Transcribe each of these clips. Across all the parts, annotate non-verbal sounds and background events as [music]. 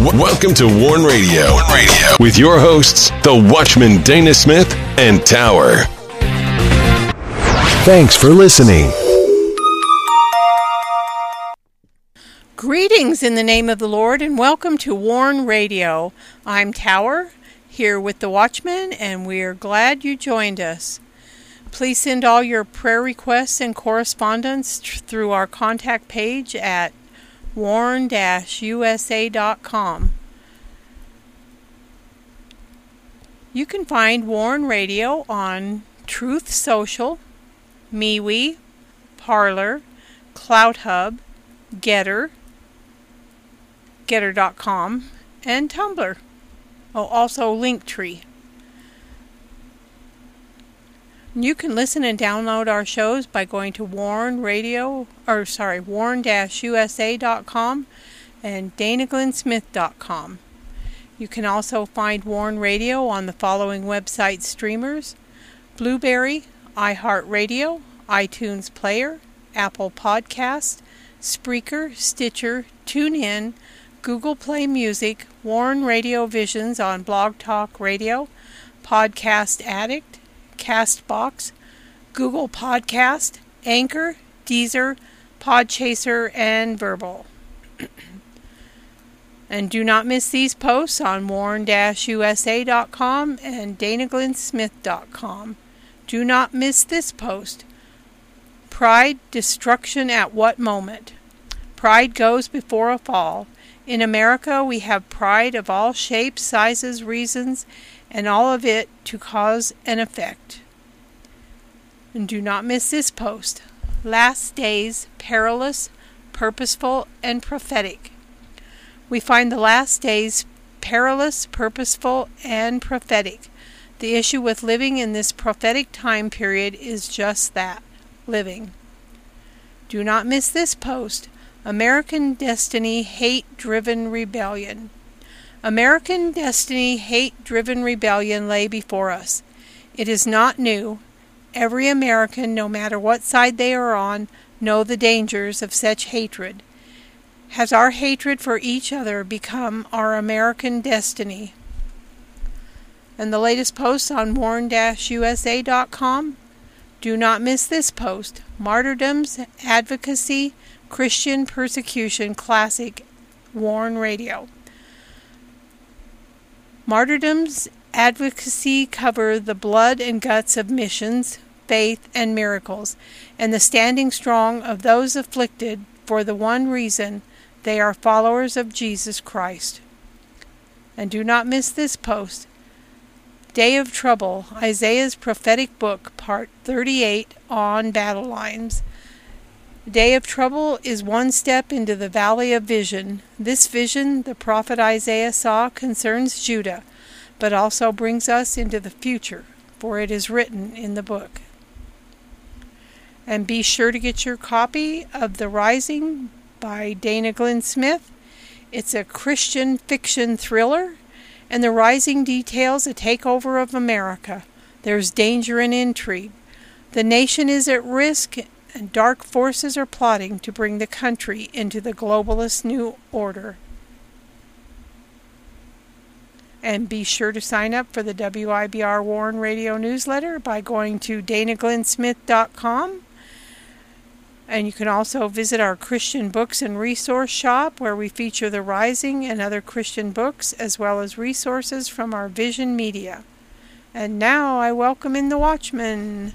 Welcome to Warn Radio. Warn Radio with your hosts, the Watchman Dana Smith and Tower. Thanks for listening. Greetings in the name of the Lord and welcome to Warn Radio. I'm Tower here with the Watchman and we're glad you joined us. Please send all your prayer requests and correspondence through our contact page at warn-usa.com. You can find Warn Radio on Truth Social, MeWe, Parler, CloutHub, Getter, Getter.com, and Tumblr. Oh, also Linktree. You can listen and download our shows by going to Warn Radio, or sorry, warn-usa.com and danaglennsmith.com. You can also find Warn Radio on the following website streamers: Blubrry, iHeartRadio, iTunes Player, Apple Podcast, Spreaker, Stitcher, TuneIn, Google Play Music, Warn Radio Visions on Blog Talk Radio, Podcast Addict, Castbox, Google Podcast, Anchor, Deezer, Podchaser, and Vurbl. [clears throat] and do not miss these posts on warn-usa.com and danaglennsmith.com. Do not miss this post. Pride, destruction at what moment? Pride goes before a fall. In America, we have pride of all shapes, sizes, reasons, and all of it to cause an effect. And do not miss this post. Last days, perilous, purposeful, and prophetic. We find the last days perilous, purposeful, and prophetic. The issue with living in this prophetic time period is just that living. Do not miss this post American Destiny Hate Driven Rebellion. American destiny hate driven rebellion lay before us. It is not new. Every American, no matter what side they are on, know the dangers of such hatred. Has our hatred for each other become our American destiny? And the latest post on warn-usa.com? Do not miss this post. Martyrdoms, Advocacy, Christian Persecution Classic Warn Radio. Martyrdom's advocacy cover the blood and guts of missions, faith, and miracles, and the standing strong of those afflicted for the one reason they are followers of Jesus Christ. And do not miss this post. Day of Trouble, Isaiah's prophetic book, part 38 on battle lines. Day of trouble is one step into the valley of vision. This vision the prophet Isaiah saw concerns Judah, but also brings us into the future, for it is written in the book. And be sure to get your copy of The Rising by Dana Glenn Smith. It's a Christian fiction thriller, and The Rising details a takeover of America. There's danger and intrigue. The nation is at risk, and dark forces are plotting to bring the country into the globalist new order. And be sure to sign up for the WIBR Warn Radio newsletter by going to danaglennsmith.com. And you can also visit our Christian books and resource shop where we feature The Rising and other Christian books as well as resources from our Vision Media. And now I welcome in the Watchman.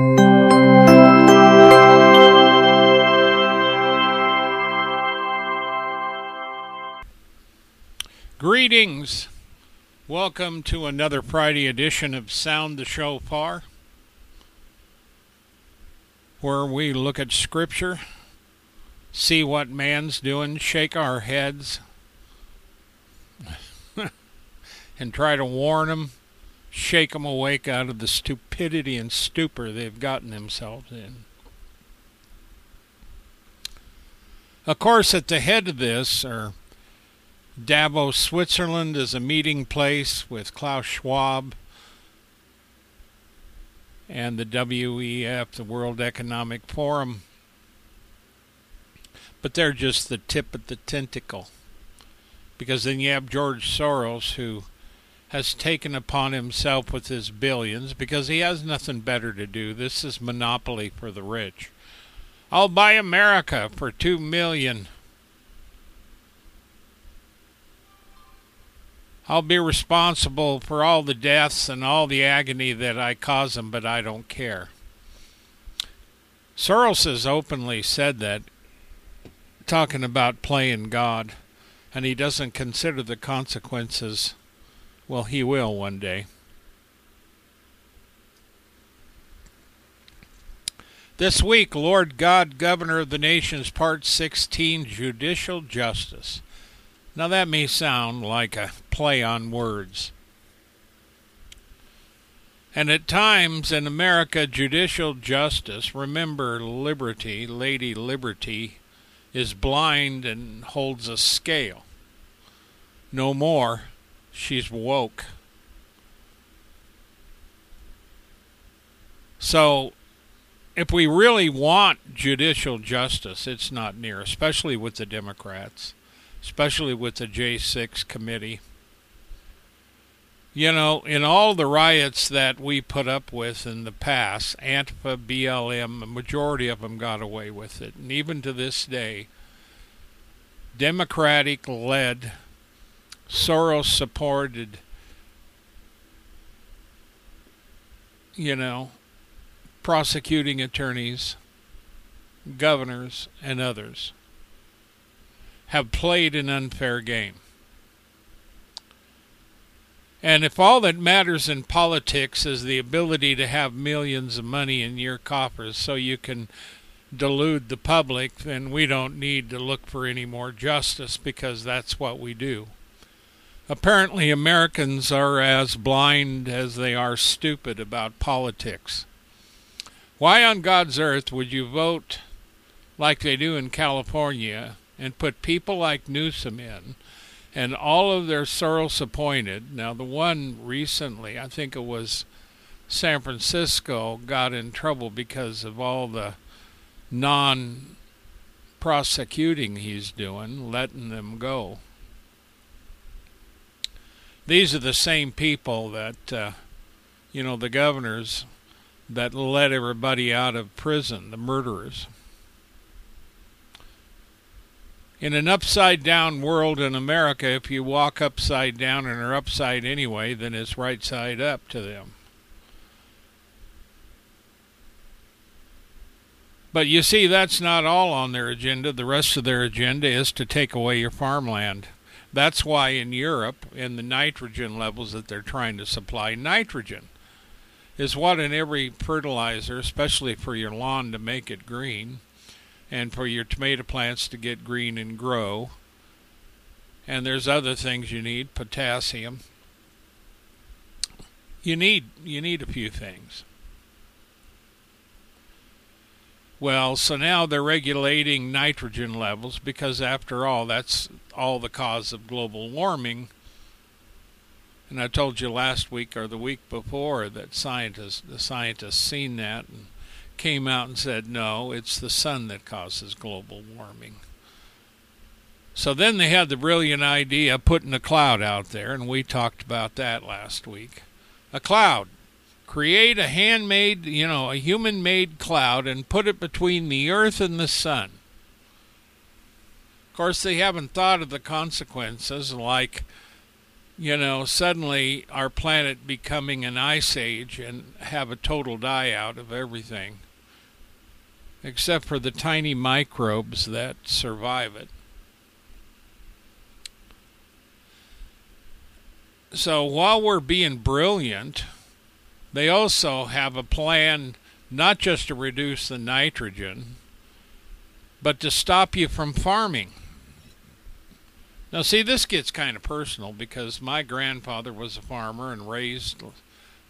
Greetings. Welcome to another Friday edition of Sound the Shofar. where we look at Scripture, see what man's doing, shake our heads, [laughs] and try to warn them, shake them awake out of the stupidity and stupor they've gotten themselves in. Of course, at the head of this are Davos, Switzerland, is a meeting place with Klaus Schwab and the WEF, the World Economic Forum. But they're just the tip of the tentacle. Because then you have George Soros, who has taken upon himself with his billions, because he has nothing better to do. This is monopoly for the rich. I'll buy America for two million. I'll be responsible for all the deaths and all the agony that I cause them, but I don't care. Soros has openly said that, talking about playing God, and he doesn't consider the consequences. Well, he will one day. This week, Lord God, Governor of the Nations, Part 16, Judicial Justice. Now, that may sound like a play on words. And at times in America, judicial justice, remember liberty, Lady Liberty, is blind and holds a scale. No more, she's woke. So if we really want judicial justice, it's not near, especially with the Democrats, especially with the J6 committee. You know, in all the riots that we put up with in the past, Antifa, BLM, a majority of them got away with it. And even to this day, Democratic led, Soros supported, you know, prosecuting attorneys, governors, and others have played an unfair game. And if all that matters in politics is the ability to have millions of money in your coffers so you can delude the public, then we don't need to look for any more justice because that's what we do. Apparently, Americans are as blind as they are stupid about politics. Why on God's earth would you vote like they do in California and put people like Newsom in and all of their Soros appointed? Now, the one recently, I think it was San Francisco, got in trouble because of all the non prosecuting he's doing, letting them go. These are the same people that, uh, you know, the governors that let everybody out of prison, the murderers. In an upside down world in America, if you walk upside down and are upside anyway, then it's right side up to them. But you see, that's not all on their agenda. The rest of their agenda is to take away your farmland. That's why in Europe, in the nitrogen levels that they're trying to supply nitrogen, is what in every fertilizer, especially for your lawn to make it green, and for your tomato plants to get green and grow. And there's other things you need, potassium. You need you need a few things. Well, so now they're regulating nitrogen levels because after all that's all the cause of global warming and I told you last week or the week before that scientists, the scientists seen that and came out and said, no, it's the sun that causes global warming. So then they had the brilliant idea of putting a cloud out there, and we talked about that last week. A cloud. Create a handmade, you know, a human made cloud and put it between the earth and the sun. Of course, they haven't thought of the consequences like you know, suddenly our planet becoming an ice age and have a total die out of everything, except for the tiny microbes that survive it. So while we're being brilliant, they also have a plan not just to reduce the nitrogen, but to stop you from farming. Now, see, this gets kind of personal because my grandfather was a farmer and raised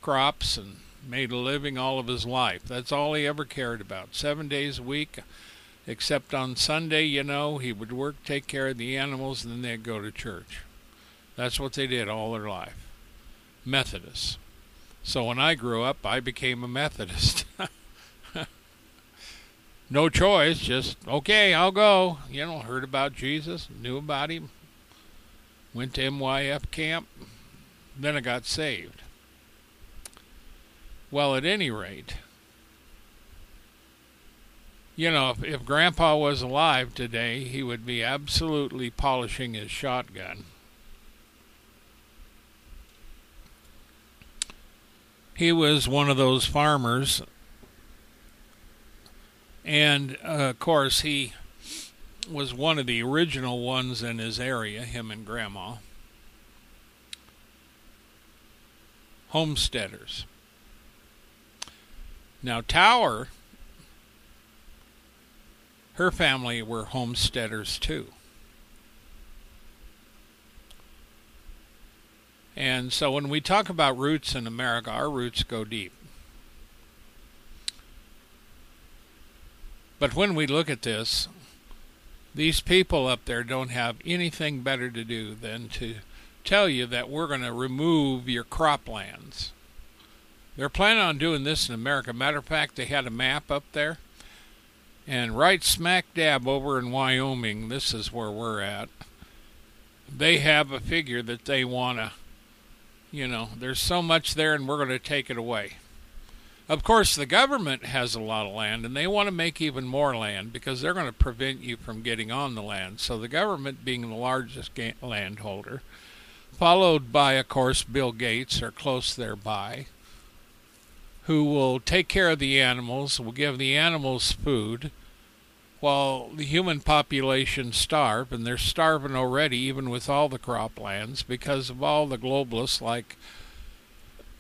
crops and made a living all of his life. That's all he ever cared about. Seven days a week, except on Sunday, you know, he would work, take care of the animals, and then they'd go to church. That's what they did all their life. Methodists. So when I grew up, I became a Methodist. [laughs] no choice, just, okay, I'll go. You know, heard about Jesus, knew about him, went to MYF camp, then I got saved. Well, at any rate, you know, if, if Grandpa was alive today, he would be absolutely polishing his shotgun. He was one of those farmers, and uh, of course, he was one of the original ones in his area, him and Grandma. Homesteaders. Now, Tower, her family were homesteaders too. And so when we talk about roots in America, our roots go deep. But when we look at this, these people up there don't have anything better to do than to tell you that we're going to remove your croplands. They're planning on doing this in America. Matter of fact, they had a map up there. And right smack dab over in Wyoming, this is where we're at. They have a figure that they want to, you know, there's so much there and we're going to take it away. Of course, the government has a lot of land and they want to make even more land because they're going to prevent you from getting on the land. So, the government being the largest landholder, followed by, of course, Bill Gates, are close thereby who will take care of the animals, will give the animals food, while the human population starve, and they're starving already, even with all the croplands, because of all the globalists like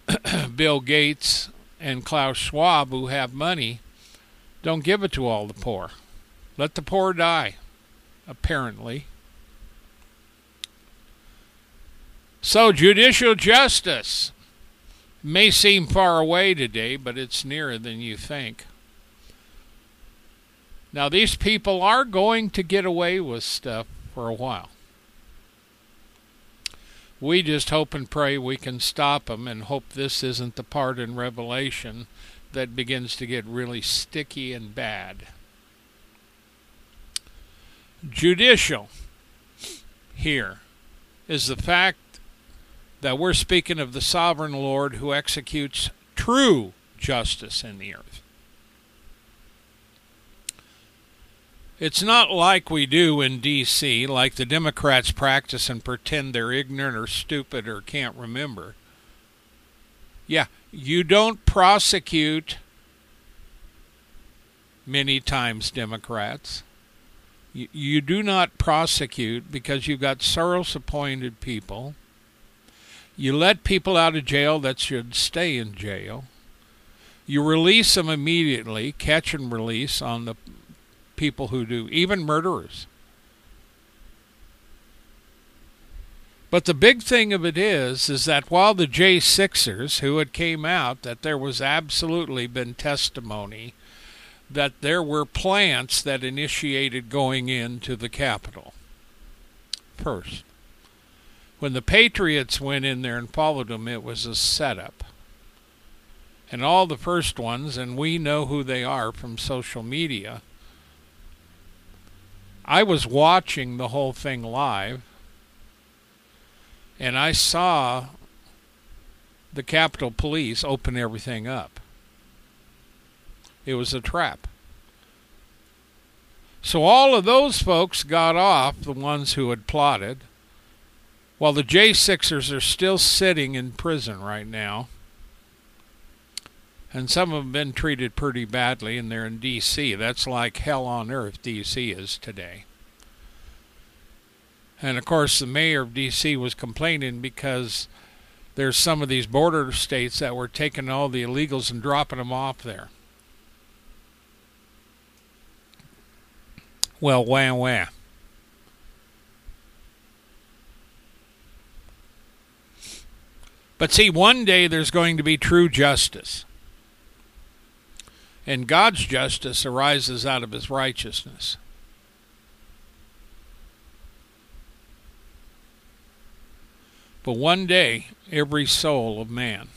[coughs] Bill Gates and Klaus Schwab who have money, don't give it to all the poor. Let the poor die, apparently. So, judicial justice may seem far away today, but it's nearer than you think. Now, these people are going to get away with stuff for a while. We just hope and pray we can stop them and hope this isn't the part in Revelation that begins to get really sticky and bad. Judicial here is the fact that we're speaking of the sovereign Lord who executes true justice in the earth. It's not like we do in D.C., like the Democrats practice and pretend they're ignorant or stupid or can't remember. Yeah, you don't prosecute many times Democrats. You, you do not prosecute because you've got Soros appointed people you let people out of jail that should stay in jail. You release them immediately, catch and release on the people who do, even murderers. But the big thing of it is, is that while the J6ers, who had came out, that there was absolutely been testimony that there were plants that initiated going into the Capitol first. When the Patriots went in there and followed them, it was a setup. And all the first ones, and we know who they are from social media. I was watching the whole thing live, and I saw the Capitol Police open everything up. It was a trap. So all of those folks got off, the ones who had plotted. Well, the J Sixers are still sitting in prison right now. And some of them been treated pretty badly, and they're in D.C. That's like hell on earth, D.C. is today. And of course, the mayor of D.C. was complaining because there's some of these border states that were taking all the illegals and dropping them off there. Well, wah wah. But see, one day there's going to be true justice. And God's justice arises out of his righteousness. But one day, every soul of man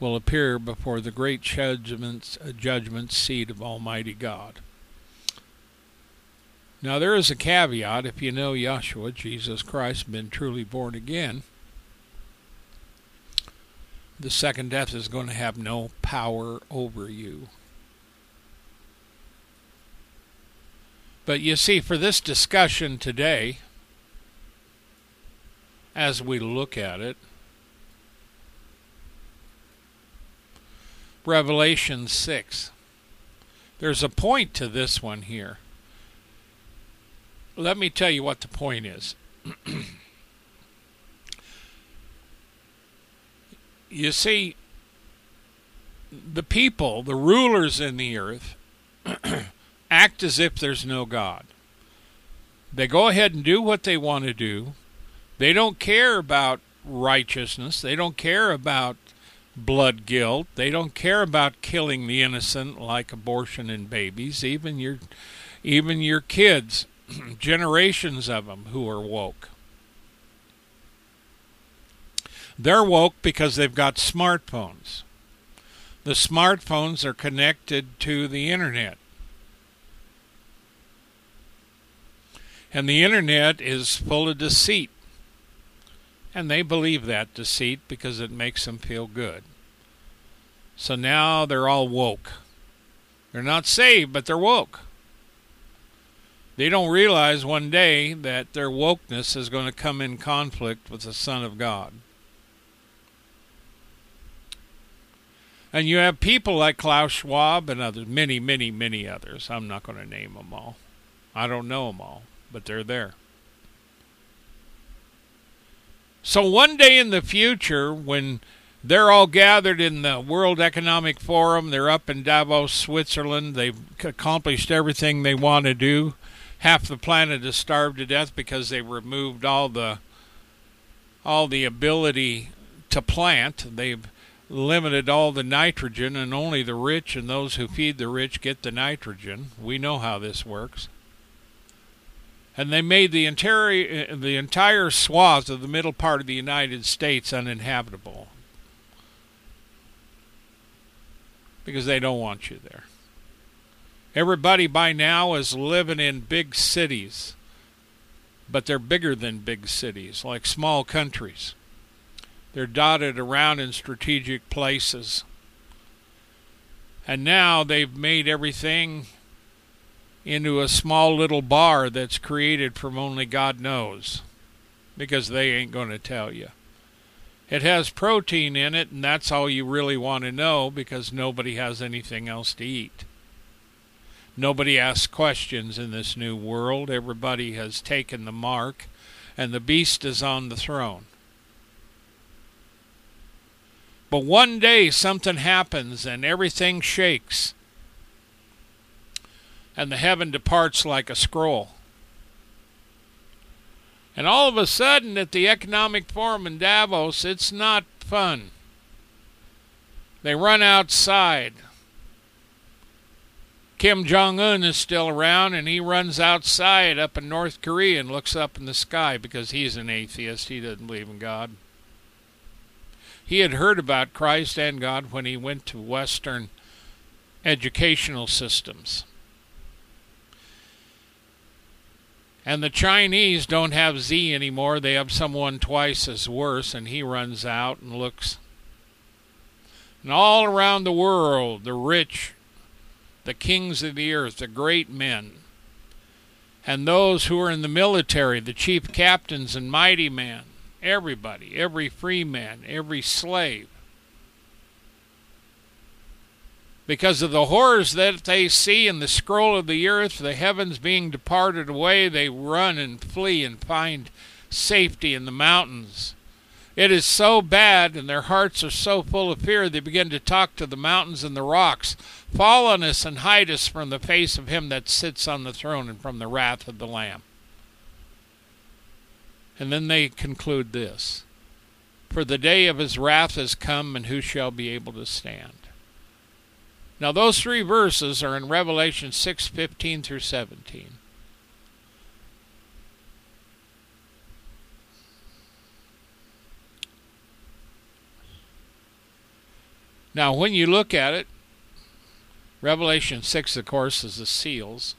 will appear before the great judgment, uh, judgment seat of Almighty God. Now, there is a caveat if you know Yahshua, Jesus Christ, been truly born again, the second death is going to have no power over you. But you see, for this discussion today, as we look at it, Revelation 6. There's a point to this one here. Let me tell you what the point is. [clears throat] you see, the people, the rulers in the earth, [clears throat] act as if there's no God. They go ahead and do what they want to do. They don't care about righteousness. They don't care about blood guilt. They don't care about killing the innocent like abortion and babies, even your even your kids, [clears throat] generations of them who are woke. They're woke because they've got smartphones. The smartphones are connected to the internet. And the internet is full of deceit. And they believe that deceit because it makes them feel good. So now they're all woke. They're not saved, but they're woke. They don't realize one day that their wokeness is going to come in conflict with the Son of God. And you have people like Klaus Schwab and others, many, many, many others. I'm not going to name them all. I don't know them all, but they're there. So one day in the future, when they're all gathered in the World Economic Forum, they're up in Davos, Switzerland, they've accomplished everything they want to do. Half the planet is starved to death because they removed all the all the ability to plant. They've limited all the nitrogen, and only the rich and those who feed the rich get the nitrogen. We know how this works and they made the entire uh, the entire swath of the middle part of the United States uninhabitable because they don't want you there. Everybody by now is living in big cities, but they're bigger than big cities, like small countries. They're dotted around in strategic places. And now they've made everything into a small little bar that's created from only God knows because they ain't going to tell you. It has protein in it, and that's all you really want to know because nobody has anything else to eat. Nobody asks questions in this new world. Everybody has taken the mark, and the beast is on the throne. But one day something happens and everything shakes and the heaven departs like a scroll. And all of a sudden, at the Economic Forum in Davos, it's not fun. They run outside. Kim Jong un is still around, and he runs outside up in North Korea and looks up in the sky because he's an atheist. He doesn't believe in God. He had heard about Christ and God when he went to Western educational systems. And the Chinese don't have Z anymore. They have someone twice as worse, and he runs out and looks. And all around the world, the rich, the kings of the earth, the great men, and those who are in the military, the chief captains and mighty men, everybody, every free man, every slave, because of the horrors that they see in the scroll of the earth, the heavens being departed away, they run and flee and find safety in the mountains. It is so bad, and their hearts are so full of fear, they begin to talk to the mountains and the rocks. Fall on us and hide us from the face of him that sits on the throne and from the wrath of the Lamb. And then they conclude this For the day of his wrath has come, and who shall be able to stand? Now, those three verses are in Revelation 6 15 through 17. Now, when you look at it, Revelation 6, of course, is the seals.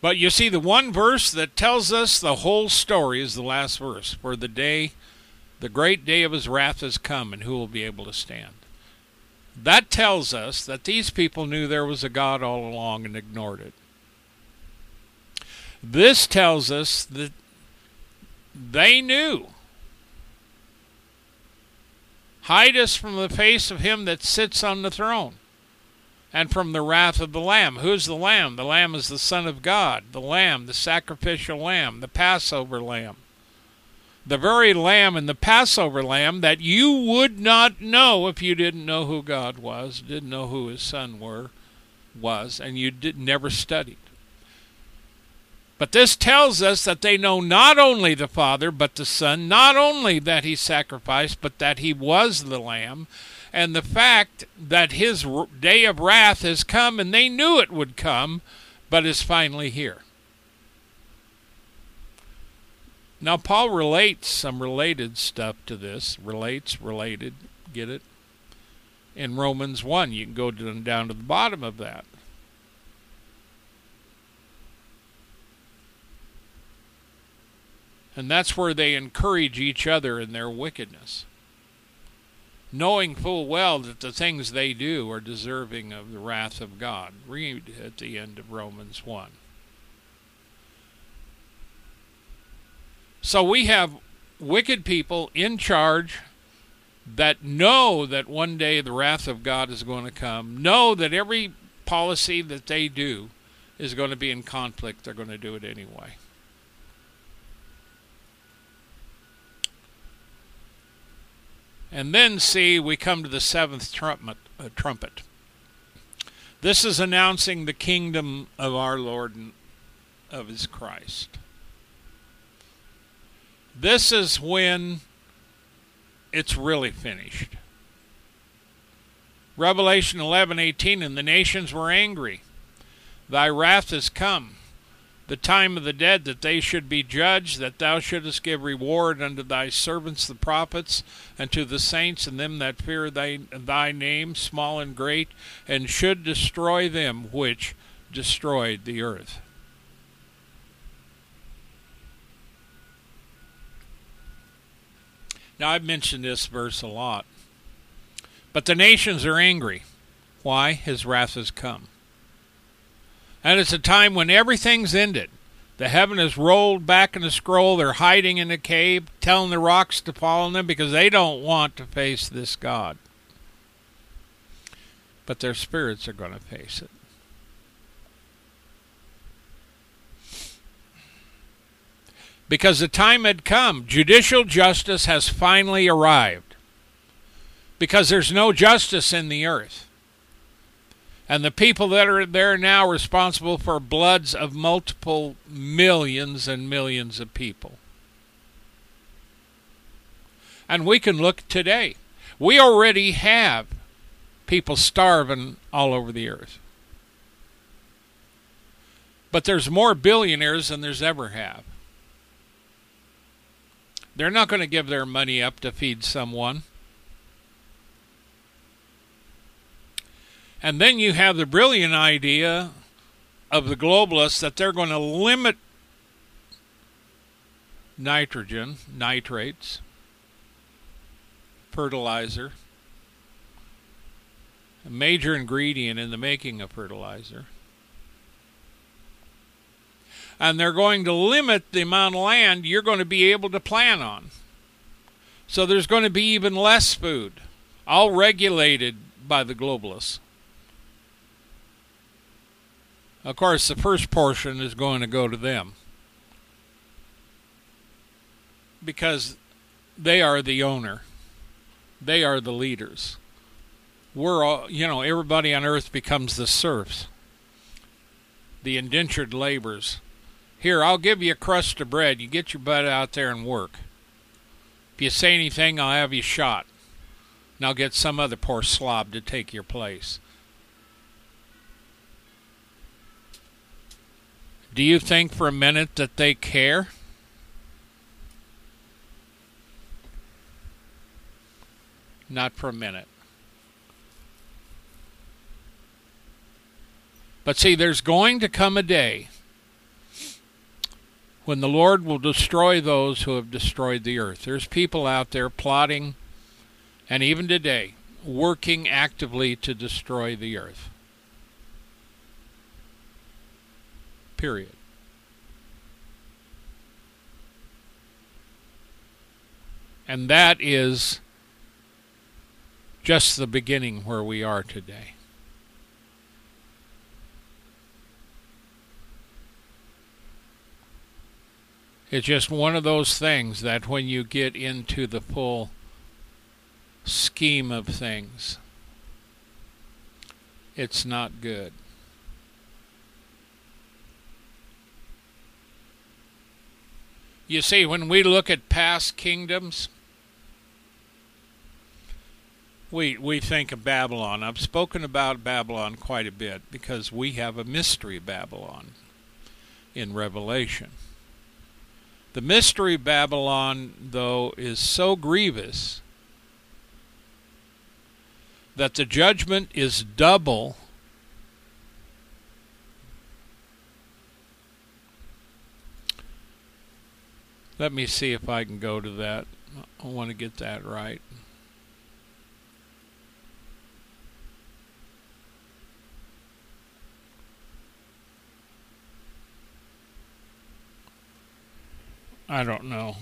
But you see, the one verse that tells us the whole story is the last verse. For the day, the great day of his wrath has come, and who will be able to stand? That tells us that these people knew there was a God all along and ignored it. This tells us that they knew Hide us from the face of him that sits on the throne and from the wrath of the Lamb. Who's the Lamb? The Lamb is the Son of God, the Lamb, the sacrificial Lamb, the Passover Lamb. The very Lamb and the Passover Lamb that you would not know if you didn't know who God was, didn't know who His Son were, was, and you did never studied. But this tells us that they know not only the Father, but the Son, not only that he sacrificed, but that he was the Lamb, and the fact that his day of wrath has come, and they knew it would come, but is finally here. Now, Paul relates some related stuff to this. Relates, related, get it? In Romans 1, you can go down to the bottom of that. And that's where they encourage each other in their wickedness, knowing full well that the things they do are deserving of the wrath of God. Read at the end of Romans 1. So we have wicked people in charge that know that one day the wrath of God is going to come, know that every policy that they do is going to be in conflict, they're going to do it anyway. And then see, we come to the seventh trumpet. Uh, trumpet. This is announcing the kingdom of our Lord and of his Christ. This is when it's really finished. Revelation 11:18 and the nations were angry. Thy wrath is come the time of the dead that they should be judged, that thou shouldest give reward unto thy servants the prophets, and to the saints and them that fear thy, thy name, small and great, and should destroy them which destroyed the earth. Now, I've mentioned this verse a lot. But the nations are angry. Why? His wrath has come. And it's a time when everything's ended. The heaven is rolled back in the scroll. They're hiding in a cave, telling the rocks to fall on them because they don't want to face this God. But their spirits are going to face it. Because the time had come. Judicial justice has finally arrived. Because there's no justice in the earth. And the people that are there now responsible for bloods of multiple millions and millions of people. And we can look today. We already have people starving all over the earth. But there's more billionaires than there's ever have. They're not going to give their money up to feed someone. And then you have the brilliant idea of the globalists that they're going to limit nitrogen, nitrates, fertilizer, a major ingredient in the making of fertilizer. And they're going to limit the amount of land you're going to be able to plant on. So there's going to be even less food, all regulated by the globalists. Of course, the first portion is going to go to them. because they are the owner. They are the leaders. We're all, you know, everybody on earth becomes the serfs, the indentured laborers. Here, I'll give you a crust of bread. You get your butt out there and work. If you say anything, I'll have you shot. And I'll get some other poor slob to take your place. Do you think for a minute that they care? Not for a minute. But see, there's going to come a day when the Lord will destroy those who have destroyed the earth. There's people out there plotting, and even today, working actively to destroy the earth. Period. And that is just the beginning where we are today. It's just one of those things that when you get into the full scheme of things, it's not good. You see, when we look at past kingdoms, we we think of Babylon. I've spoken about Babylon quite a bit because we have a mystery Babylon in Revelation. The mystery Babylon, though, is so grievous that the judgment is double Let me see if I can go to that. I want to get that right. I don't know.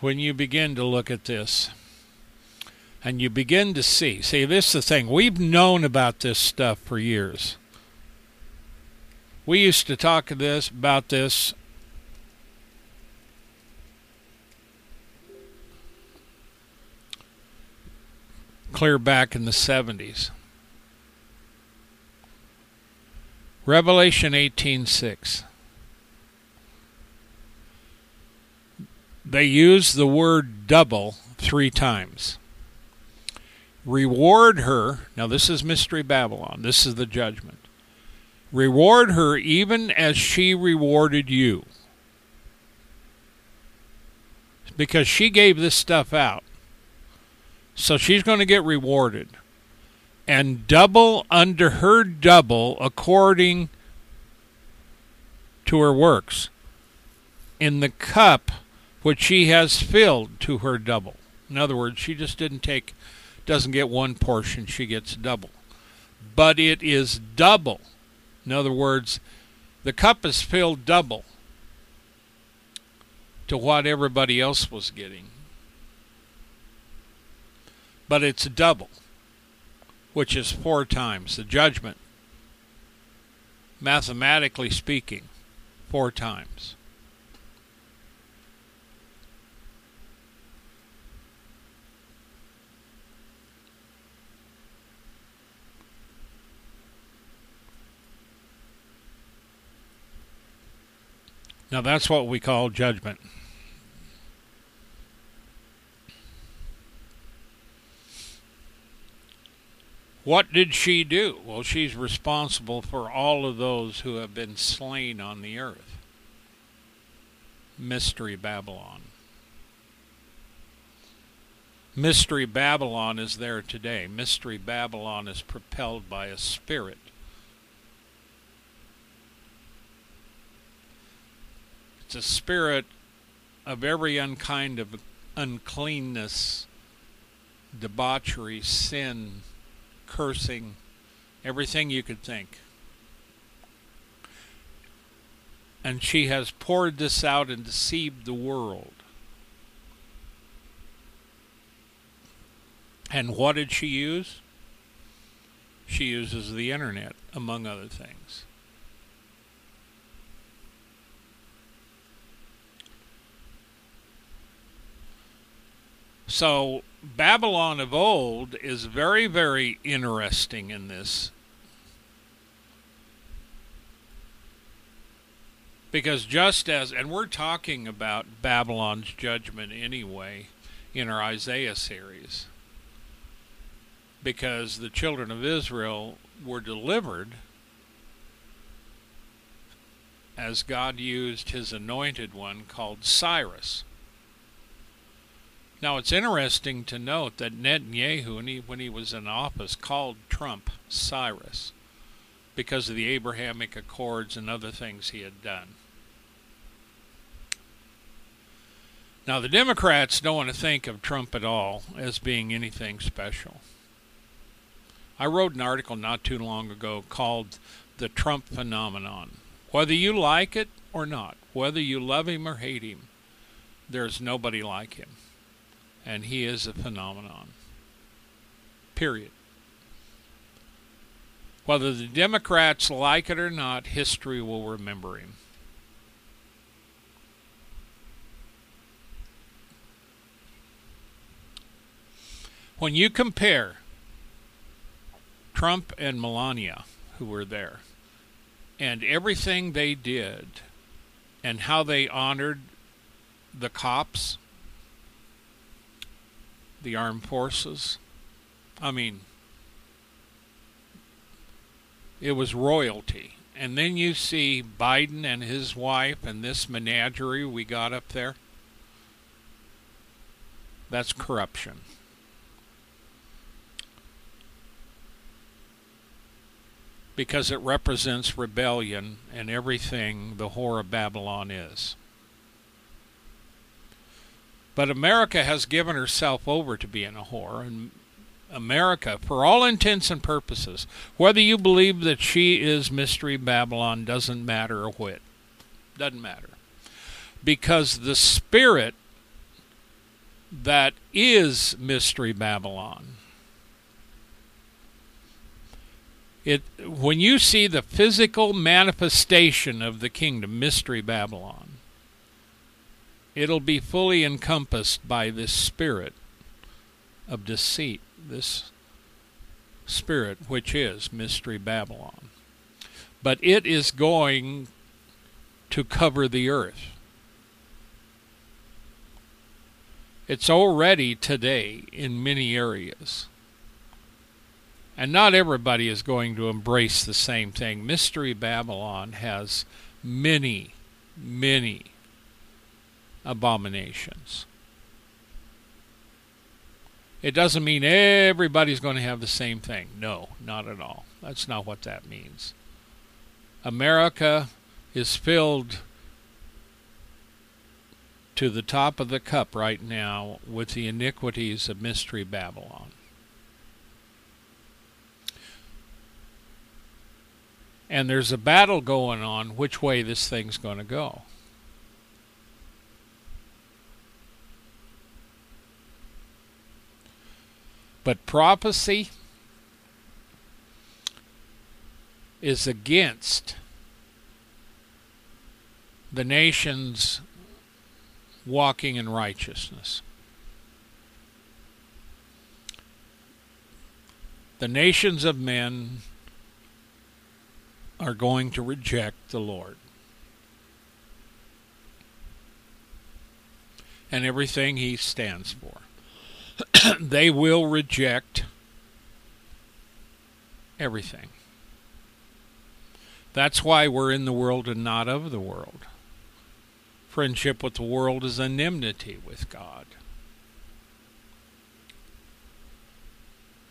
When you begin to look at this and you begin to see, see, this is the thing. We've known about this stuff for years. We used to talk this about this clear back in the 70s. Revelation 18:6 They use the word double 3 times. Reward her. Now this is mystery Babylon. This is the judgment. Reward her even as she rewarded you. Because she gave this stuff out. So she's going to get rewarded. And double under her double according to her works. In the cup which she has filled to her double. In other words, she just didn't take, doesn't get one portion, she gets double. But it is double. In other words, the cup is filled double to what everybody else was getting but it's a double, which is four times the judgment, mathematically speaking, four times. Now that's what we call judgment. What did she do? Well, she's responsible for all of those who have been slain on the earth. Mystery Babylon. Mystery Babylon is there today. Mystery Babylon is propelled by a spirit. It's a spirit of every unkind of uncleanness, debauchery, sin, cursing, everything you could think. And she has poured this out and deceived the world. And what did she use? She uses the internet, among other things. So Babylon of old is very, very interesting in this. Because just as, and we're talking about Babylon's judgment anyway in our Isaiah series, because the children of Israel were delivered as God used his anointed one called Cyrus. Now it's interesting to note that Netanyahu, when he, when he was in office, called Trump Cyrus because of the Abrahamic Accords and other things he had done. Now, the Democrats don't want to think of Trump at all as being anything special. I wrote an article not too long ago called The Trump Phenomenon. Whether you like it or not, whether you love him or hate him, there's nobody like him. And he is a phenomenon. Period. Whether the Democrats like it or not, history will remember him. When you compare Trump and Melania, who were there, and everything they did and how they honored the cops, the armed forces. I mean, it was royalty. And then you see Biden and his wife and this menagerie we got up there. That's corruption. because it represents rebellion and everything the whore of Babylon is. But America has given herself over to being a whore, and America, for all intents and purposes, whether you believe that she is Mystery Babylon, doesn't matter a whit. Doesn't matter. Because the spirit that is Mystery Babylon it when you see the physical manifestation of the kingdom mystery babylon it'll be fully encompassed by this spirit of deceit this spirit which is mystery babylon. But it is going to cover the earth. It's already today in many areas. And not everybody is going to embrace the same thing. Mystery Babylon has many, many abominations. It doesn't mean everybody's going to have the same thing. No, not at all. That's not what that means. America is filled to the top of the cup right now with the iniquities of Mystery Babylon. and there's a battle going on which way this thing's going to go. But prophecy is against the nations walking in righteousness. The nations of men are going to reject the Lord. And everything he stands for. [clears throat] they will reject everything. That's why we're in the world and not of the world. Friendship with the world is enmity with God.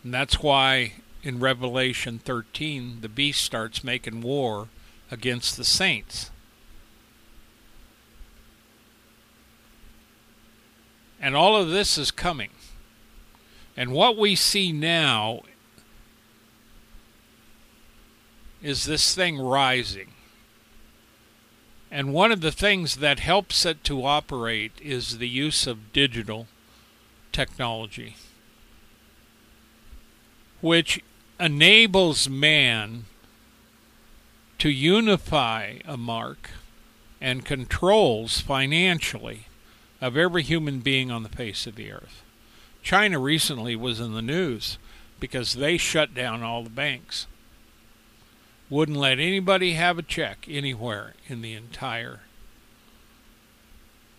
And that's why in Revelation 13, the beast starts making war against the saints. And all of this is coming. And what we see now is this thing rising. And one of the things that helps it to operate is the use of digital technology, which enables man to unify a mark and controls financially of every human being on the face of the earth. China recently was in the news because they shut down all the banks. Wouldn't let anybody have a check anywhere in the entire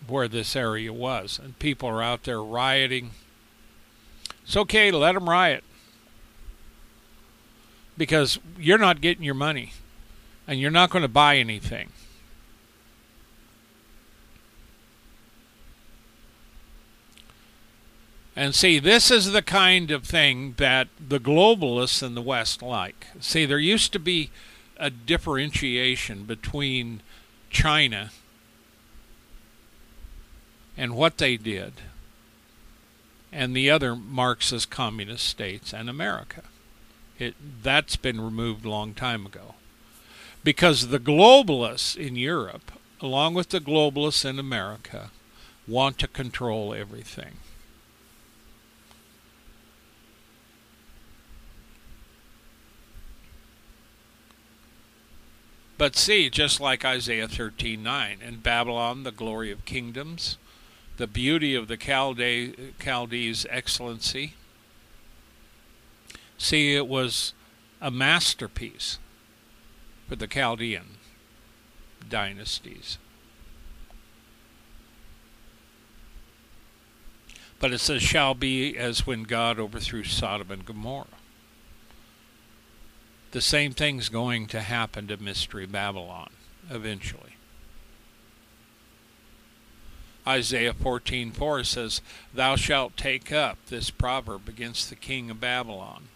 where this area was. And people are out there rioting. It's okay to let them riot because you're not getting your money and you're not going to buy anything. And see, this is the kind of thing that the globalists in the West like. See, there used to be a differentiation between China and what they did and the other Marxist communist states and America. It, that's been removed a long time ago. Because the globalists in Europe, along with the globalists in America, want to control everything. But see, just like Isaiah 13:9, in Babylon the glory of kingdoms, the beauty of the Chalde- Chaldees' excellency. See, it was a masterpiece for the Chaldean dynasties. But it says, shall be as when God overthrew Sodom and Gomorrah the same thing's going to happen to Mystery Babylon eventually. Isaiah 14:4 says, "Thou shalt take up this proverb against the king of Babylon.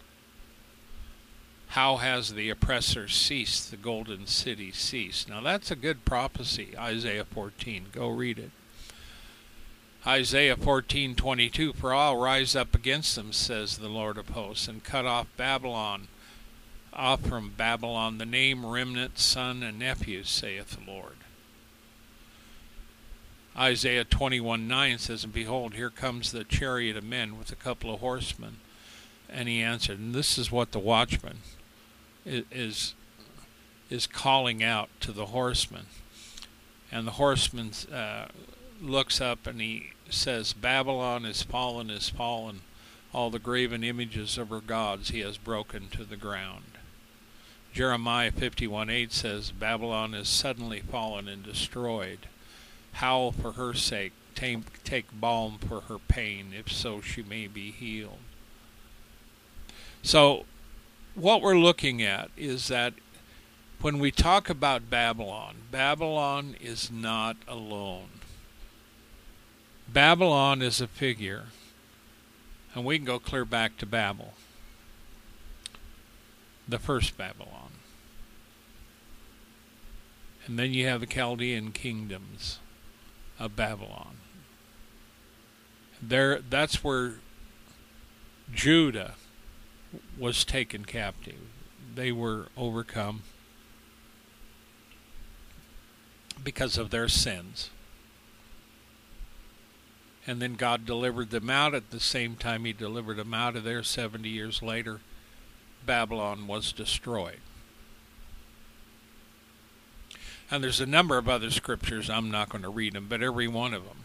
How has the oppressor ceased, the golden city ceased?" Now that's a good prophecy, Isaiah 14. Go read it. Isaiah 14:22 For I'll rise up against them says the Lord of hosts and cut off Babylon off from Babylon the name remnant, son, and nephew, saith the Lord. Isaiah 21 9 says, And behold, here comes the chariot of men with a couple of horsemen. And he answered, and this is what the watchman is is calling out to the horseman. And the horseman uh, looks up and he says, Babylon is fallen, is fallen. All the graven images of her gods he has broken to the ground. Jeremiah 51:8 says, Babylon is suddenly fallen and destroyed. Howl for her sake, take, take balm for her pain, if so she may be healed. So, what we're looking at is that when we talk about Babylon, Babylon is not alone. Babylon is a figure, and we can go clear back to Babel, the first Babylon. And then you have the Chaldean kingdoms of Babylon. There, that's where Judah was taken captive. They were overcome because of their sins. And then God delivered them out at the same time He delivered them out of there 70 years later. Babylon was destroyed. And there's a number of other scriptures, I'm not going to read them, but every one of them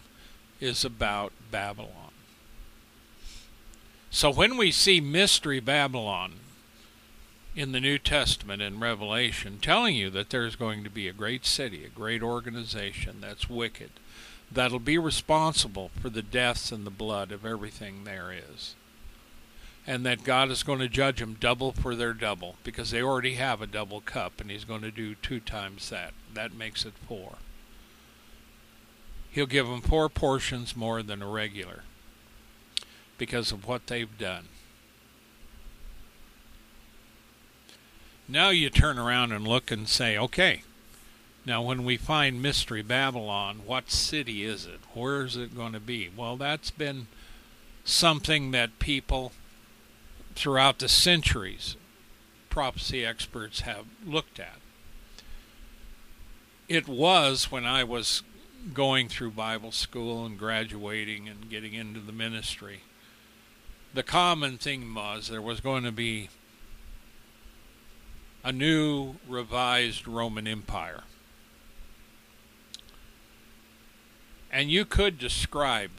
is about Babylon. So when we see Mystery Babylon in the New Testament in Revelation telling you that there's going to be a great city, a great organization that's wicked, that'll be responsible for the deaths and the blood of everything there is and that God is going to judge them double for their double because they already have a double cup and he's going to do two times that. That makes it four. He'll give them four portions more than a regular because of what they've done. Now you turn around and look and say, okay, now when we find Mystery Babylon, what city is it? Where is it going to be? Well, that's been something that people throughout the centuries prophecy experts have looked at. It was when I was going through Bible school and graduating and getting into the ministry. The common thing was there was going to be a new revised Roman Empire. And you could describe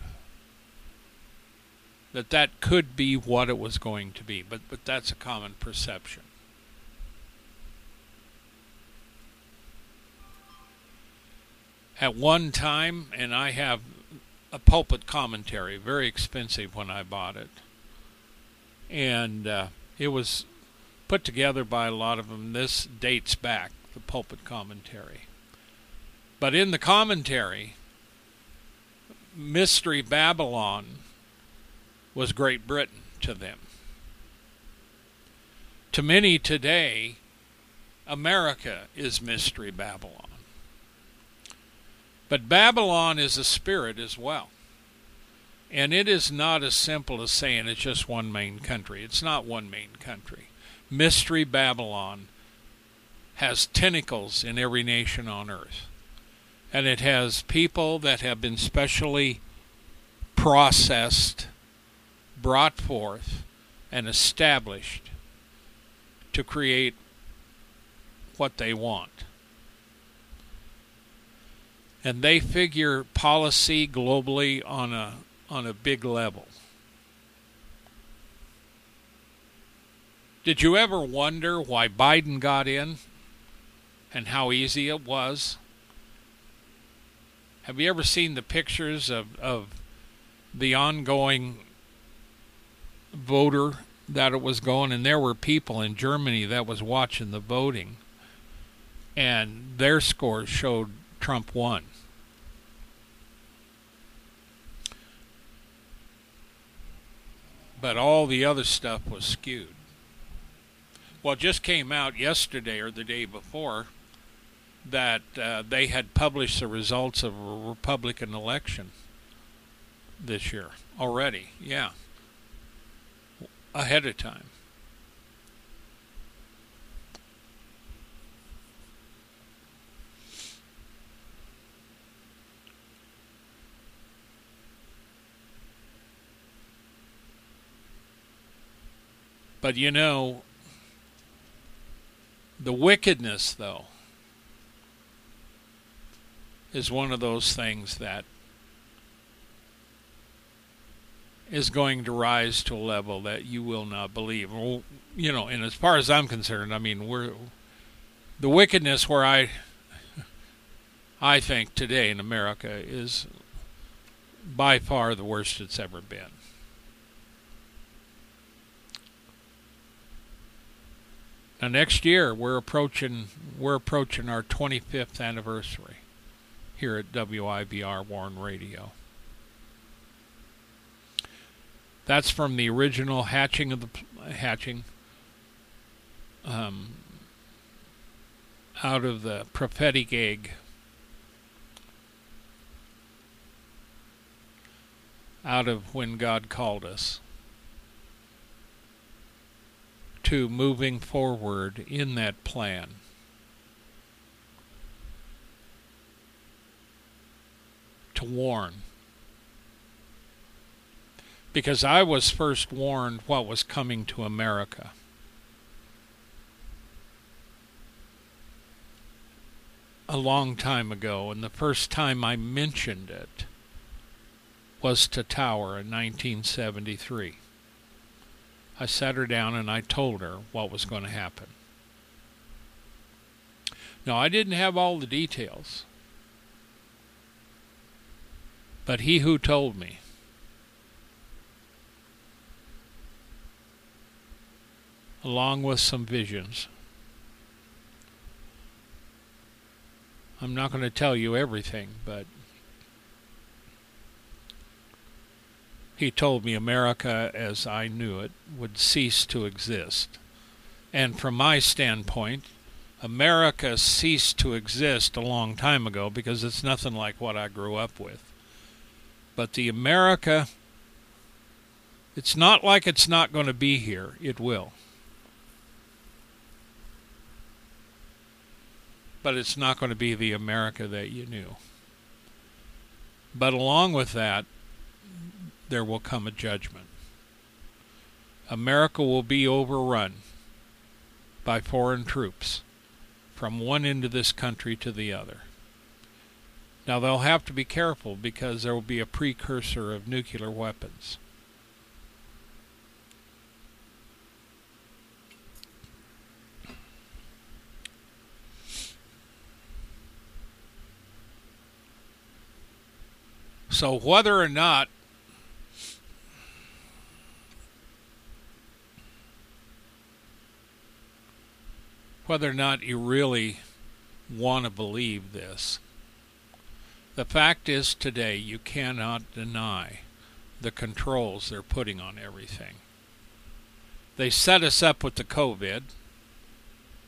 that that could be what it was going to be, but but that's a common perception. At one time, and I have a pulpit commentary, very expensive when I bought it, and uh, it was put together by a lot of them. This dates back the pulpit commentary, but in the commentary, Mystery Babylon was Great Britain to them. To many today, America is Mystery Babylon. But Babylon is a spirit as well. And it is not as simple as saying it's just one main country. It's not one main country. Mystery Babylon has tentacles in every nation on earth. And it has people that have been specially processed brought forth and established to create what they want. And they figure policy globally on a on a big level. Did you ever wonder why Biden got in and how easy it was? Have you ever seen the pictures of, of the ongoing voter that it was going, and there were people in Germany that was watching the voting, and their scores showed Trump won. But all the other stuff was skewed. Well, just came out yesterday or the day before that uh, they had published the results of a Republican election this year already. Yeah ahead of time. But you know, the wickedness, though, is one of those things that is going to rise to a level that you will not believe. Well, you know, and as far as I'm concerned, I mean, we're the wickedness where I I think today in America is by far the worst it's ever been. Now next year we're approaching we're approaching our 25th anniversary here at WIBR Warn Radio. That's from the original hatching of the hatching um, out of the prophetic egg. Out of when God called us to moving forward in that plan. To warn because I was first warned what was coming to America. A long time ago, and the first time I mentioned it was to Tower in 1973. I sat her down and I told her what was going to happen. Now, I didn't have all the details, but he who told me along with some visions. I'm not going to tell you everything, but he told me America as I knew it would cease to exist. And from my standpoint, America ceased to exist a long time ago because it's nothing like what I grew up with. But the America, it's not like it's not going to be here, it will. But it's not going to be the America that you knew. But along with that, there will come a judgment. America will be overrun by foreign troops from one end of this country to the other. Now they'll have to be careful because there will be a precursor of nuclear weapons So whether or not whether or not you really want to believe this, the fact is today you cannot deny the controls they're putting on everything. They set us up with the COVID,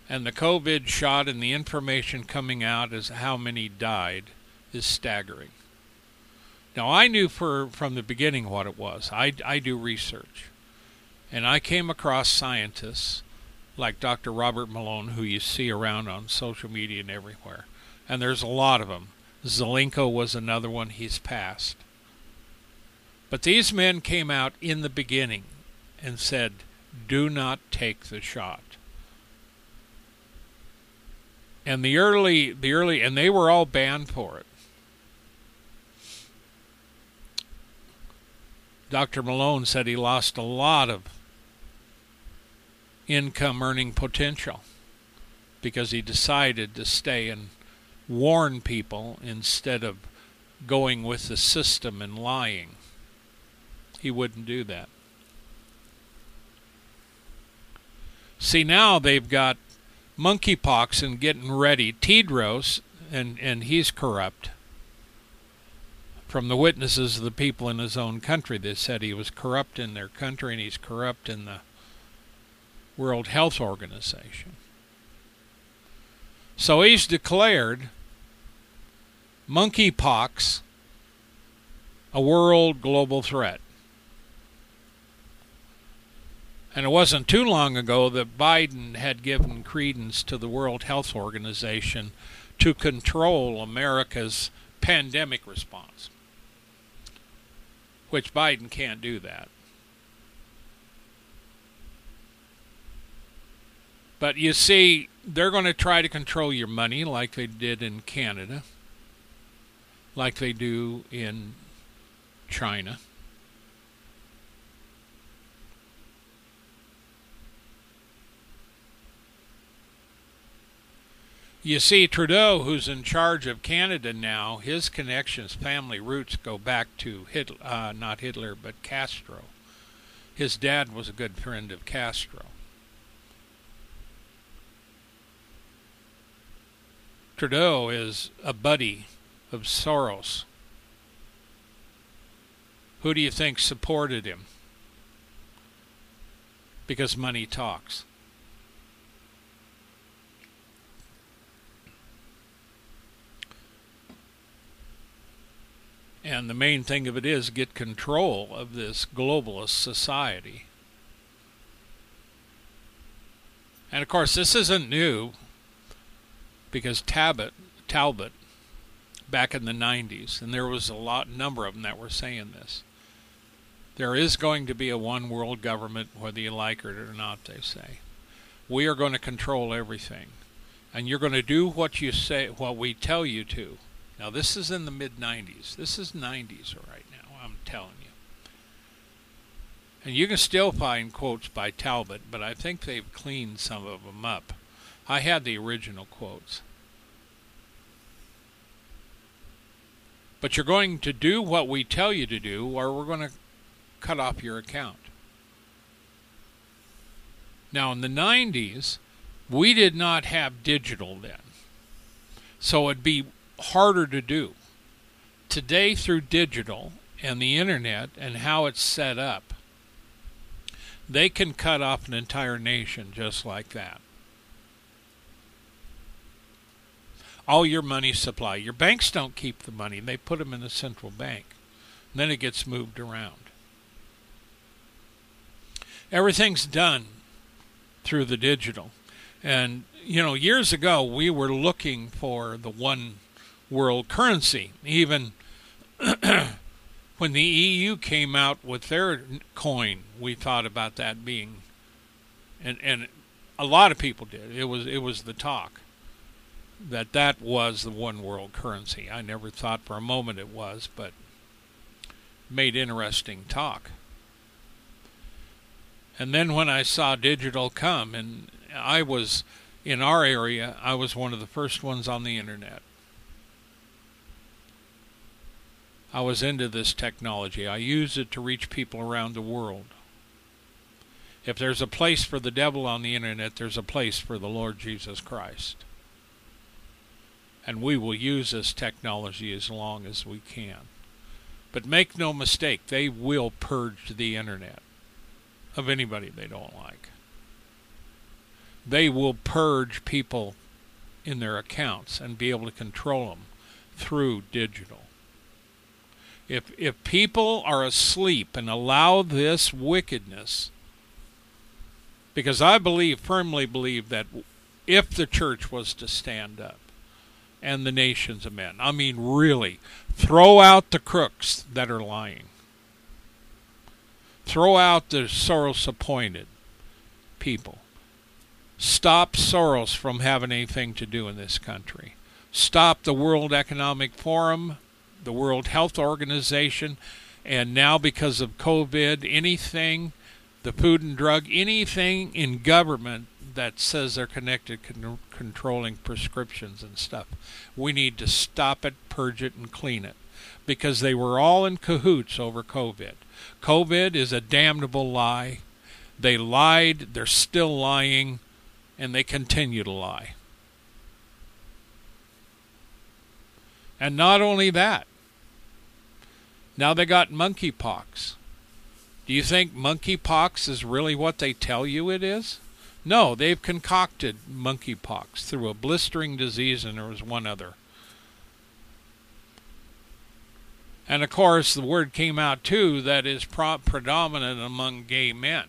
and the COVID shot and the information coming out as how many died is staggering. Now I knew for from the beginning what it was. I, I do research, and I came across scientists like Dr. Robert Malone, who you see around on social media and everywhere, and there's a lot of them. Zelenko was another one. He's passed. But these men came out in the beginning and said, "Do not take the shot." And the early, the early, and they were all banned for it. Dr. Malone said he lost a lot of income earning potential because he decided to stay and warn people instead of going with the system and lying. He wouldn't do that. See, now they've got monkeypox and getting ready. Tedros, and, and he's corrupt from the witnesses of the people in his own country that said he was corrupt in their country and he's corrupt in the World Health Organization. So he's declared monkeypox a world global threat. And it wasn't too long ago that Biden had given credence to the World Health Organization to control America's pandemic response which Biden can't do that. But you see, they're going to try to control your money like they did in Canada, like they do in China. You see, Trudeau, who's in charge of Canada now, his connections, family roots go back to Hitler, uh, not Hitler, but Castro. His dad was a good friend of Castro. Trudeau is a buddy of Soros. Who do you think supported him? Because money talks. And the main thing of it is get control of this globalist society. And of course, this isn't new because Talbott, Talbott, back in the 90s, and there was a lot number of them that were saying this. There is going to be a one world government, whether you like it or not, they say. We are going to control everything. And you're going to do what you say, what we tell you to. Now, this is in the mid 90s. This is 90s right now, I'm telling you. And you can still find quotes by Talbott, but I think they've cleaned some of them up. I had the original quotes. But you're going to do what we tell you to do, or we're going to cut off your account. Now, in the 90s, we did not have digital then. So it'd be harder to do. Today, through digital and the internet and how it's set up, they can cut off an entire nation just like that. All your money supply. Your banks don't keep the money, they put them in the central bank. then it gets moved around. Everything's done through the digital. And, you know, years ago, we were looking for the one world currency. Even [clears throat] when the EU came out with their coin, we thought about that being, and and a lot of people did. It was it was the talk that that was the one world currency. I never thought for a moment it was, but made interesting talk. And then when I saw digital come, and I was in our area, I was one of the first ones on the internet. I was into this technology. I use it to reach people around the world. If there's a place for the devil on the internet, there's a place for the Lord Jesus Christ. And we will use this technology as long as we can. But make no mistake, they will purge the internet of anybody they don't like. They will purge people in their accounts and be able to control them through digital. If if people are asleep and allow this wickedness because I believe firmly believe that if the church was to stand up and the nations of men, I mean really throw out the crooks that are lying. Throw out the Soros appointed people. Stop Soros from having anything to do in this country. Stop the World Economic Forum, the World Health Organization, and now because of COVID, anything, the Food and Drug, anything in government that says they're connected con- controlling prescriptions and stuff. We need to stop it, purge it, and clean it because they were all in cahoots over COVID. COVID is a damnable lie. They lied, they're still lying, and they continue to lie. And not only that, now they got monkeypox. Do you think monkeypox is really what they tell you it is? No, they've concocted monkeypox through a blistering disease, and there was one other. And of course, the word came out too that is pro- predominant among gay men.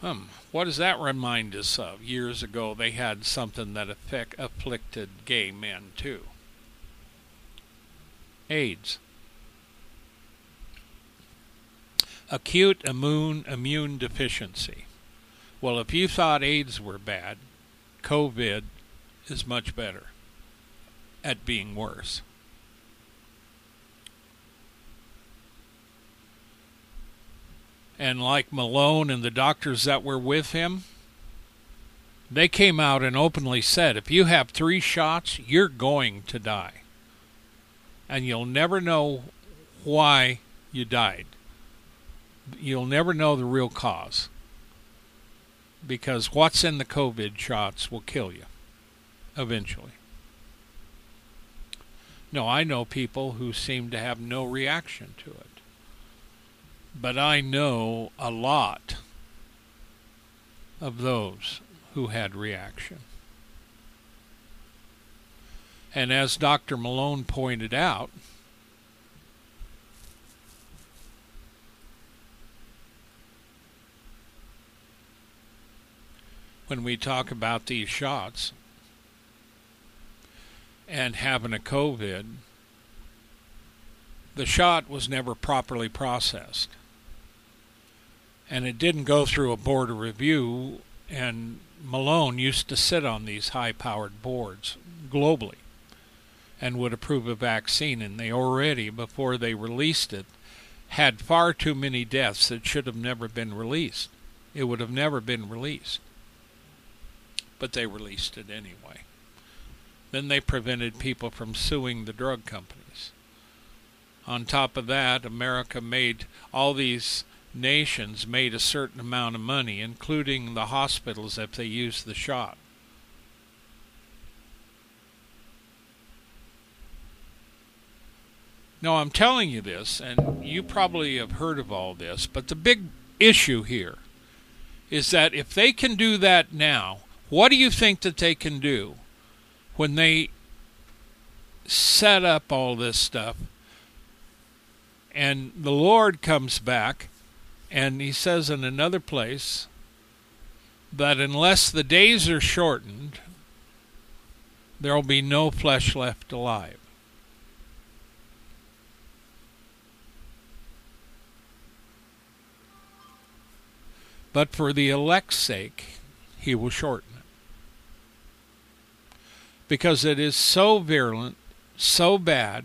Hmm, what does that remind us of? Years ago, they had something that affect, afflicted gay men too AIDS. Acute immune, immune deficiency. Well, if you thought AIDS were bad, COVID is much better at being worse. And like Malone and the doctors that were with him, they came out and openly said if you have three shots, you're going to die. And you'll never know why you died. You'll never know the real cause. Because what's in the COVID shots will kill you eventually. No, I know people who seem to have no reaction to it. But I know a lot of those who had reaction. And as Dr. Malone pointed out, when we talk about these shots, and having a COVID, the shot was never properly processed. And it didn't go through a board of review, and Malone used to sit on these high powered boards globally and would approve a vaccine, and they already, before they released it, had far too many deaths that should have never been released. It would have never been released. But they released it anyway. Then they prevented people from suing the drug companies. On top of that, America made all these nations made a certain amount of money, including the hospitals if they used the shot. No, I'm telling you this, and you probably have heard of all this, but the big issue here is that if they can do that now, what do you think that they can do when they set up all this stuff and the Lord comes back and he says in another place that unless the days are shortened, there will be no flesh left alive. But for the elect's sake, he will shorten it. because it is so virulent, so bad,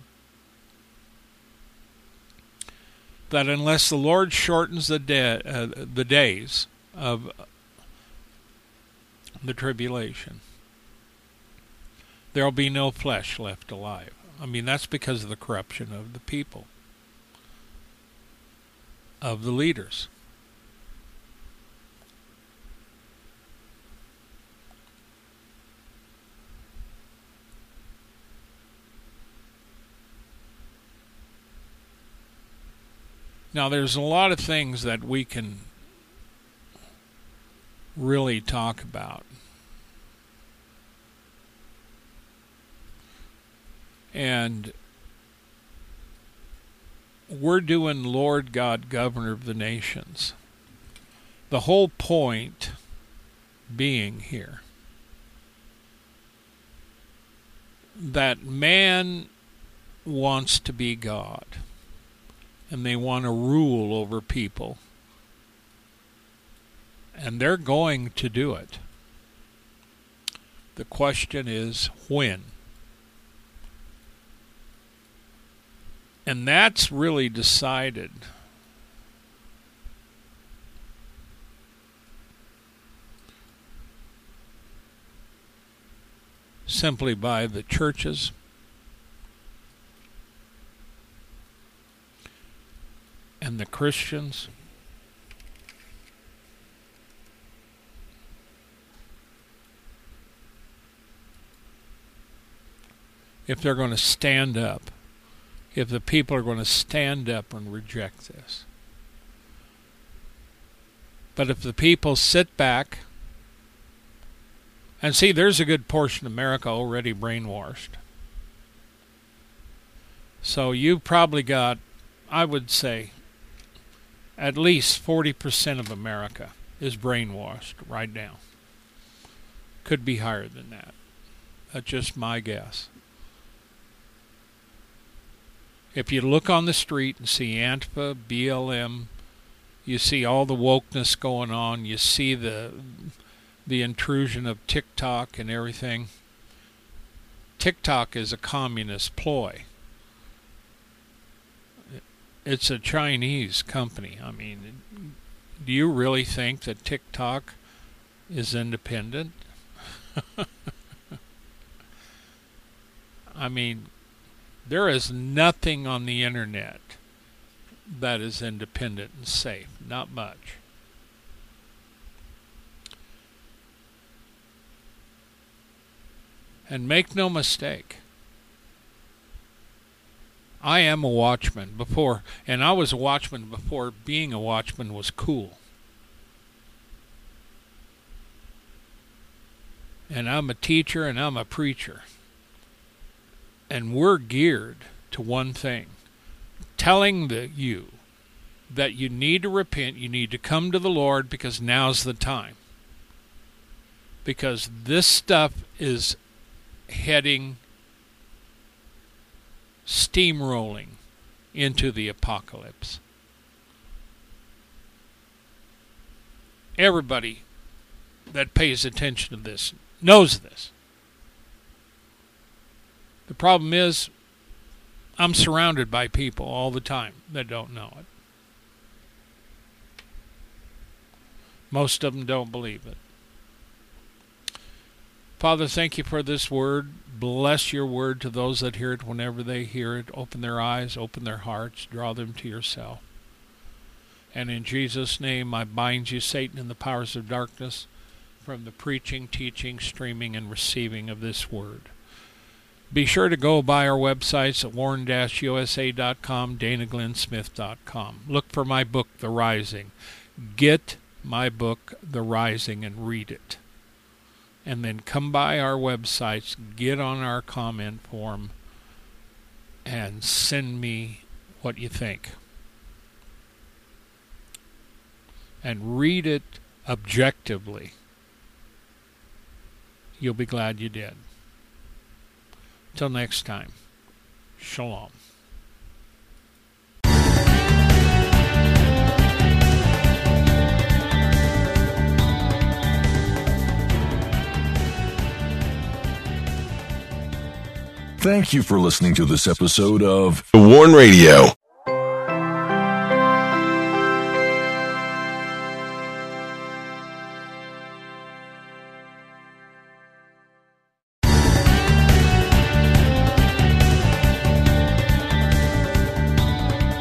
that unless the Lord shortens the, de- uh, the days of the tribulation, there will be no flesh left alive. I mean, that's because of the corruption of the people, of the leaders. Now, there's a lot of things that we can really talk about. And we're doing Lord God, Governor of the Nations. The whole point being here that man wants to be God and they want to rule over people. And they're going to do it. The question is when. And that's really decided. Simply by the churches and the Christians if they're going to stand up, if the people are going to stand up and reject this. But if the people sit back and see, there's a good portion of America already brainwashed. So you've probably got, I would say, at least 40% of America is brainwashed right now. Could be higher than that. That's just my guess. If you look on the street and see Antifa, BLM, you see all the wokeness going on, you see the the intrusion of TikTok and everything. TikTok is a communist ploy it's a Chinese company. I mean, do you really think that TikTok is independent? [laughs] I mean, there is nothing on the internet that is independent and safe. Not much. And make no mistake, I am a watchman before, and I was a watchman before being a watchman was cool. And I'm a teacher and I'm a preacher. And we're geared to one thing telling the you that you need to repent, you need to come to the Lord because now's the time. Because this stuff is heading steamrolling into the apocalypse. Everybody that pays attention to this knows this. The problem is, I'm surrounded by people all the time that don't know it. Most of them don't believe it. Father, thank you for this word bless your word to those that hear it whenever they hear it. Open their eyes, open their hearts, draw them to yourself. And in Jesus' name, I bind you, Satan, and the powers of darkness from the preaching, teaching, streaming, and receiving of this word. Be sure to go by our websites at warn-usa.com, danaglennsmith.com. Look for my book, The Rising. Get my book, The Rising, and read it and then come by our websites, get on our comment form, and send me what you think. And read it objectively. You'll be glad you did. Till next time, shalom. Thank you for listening to this episode of The Warn Radio.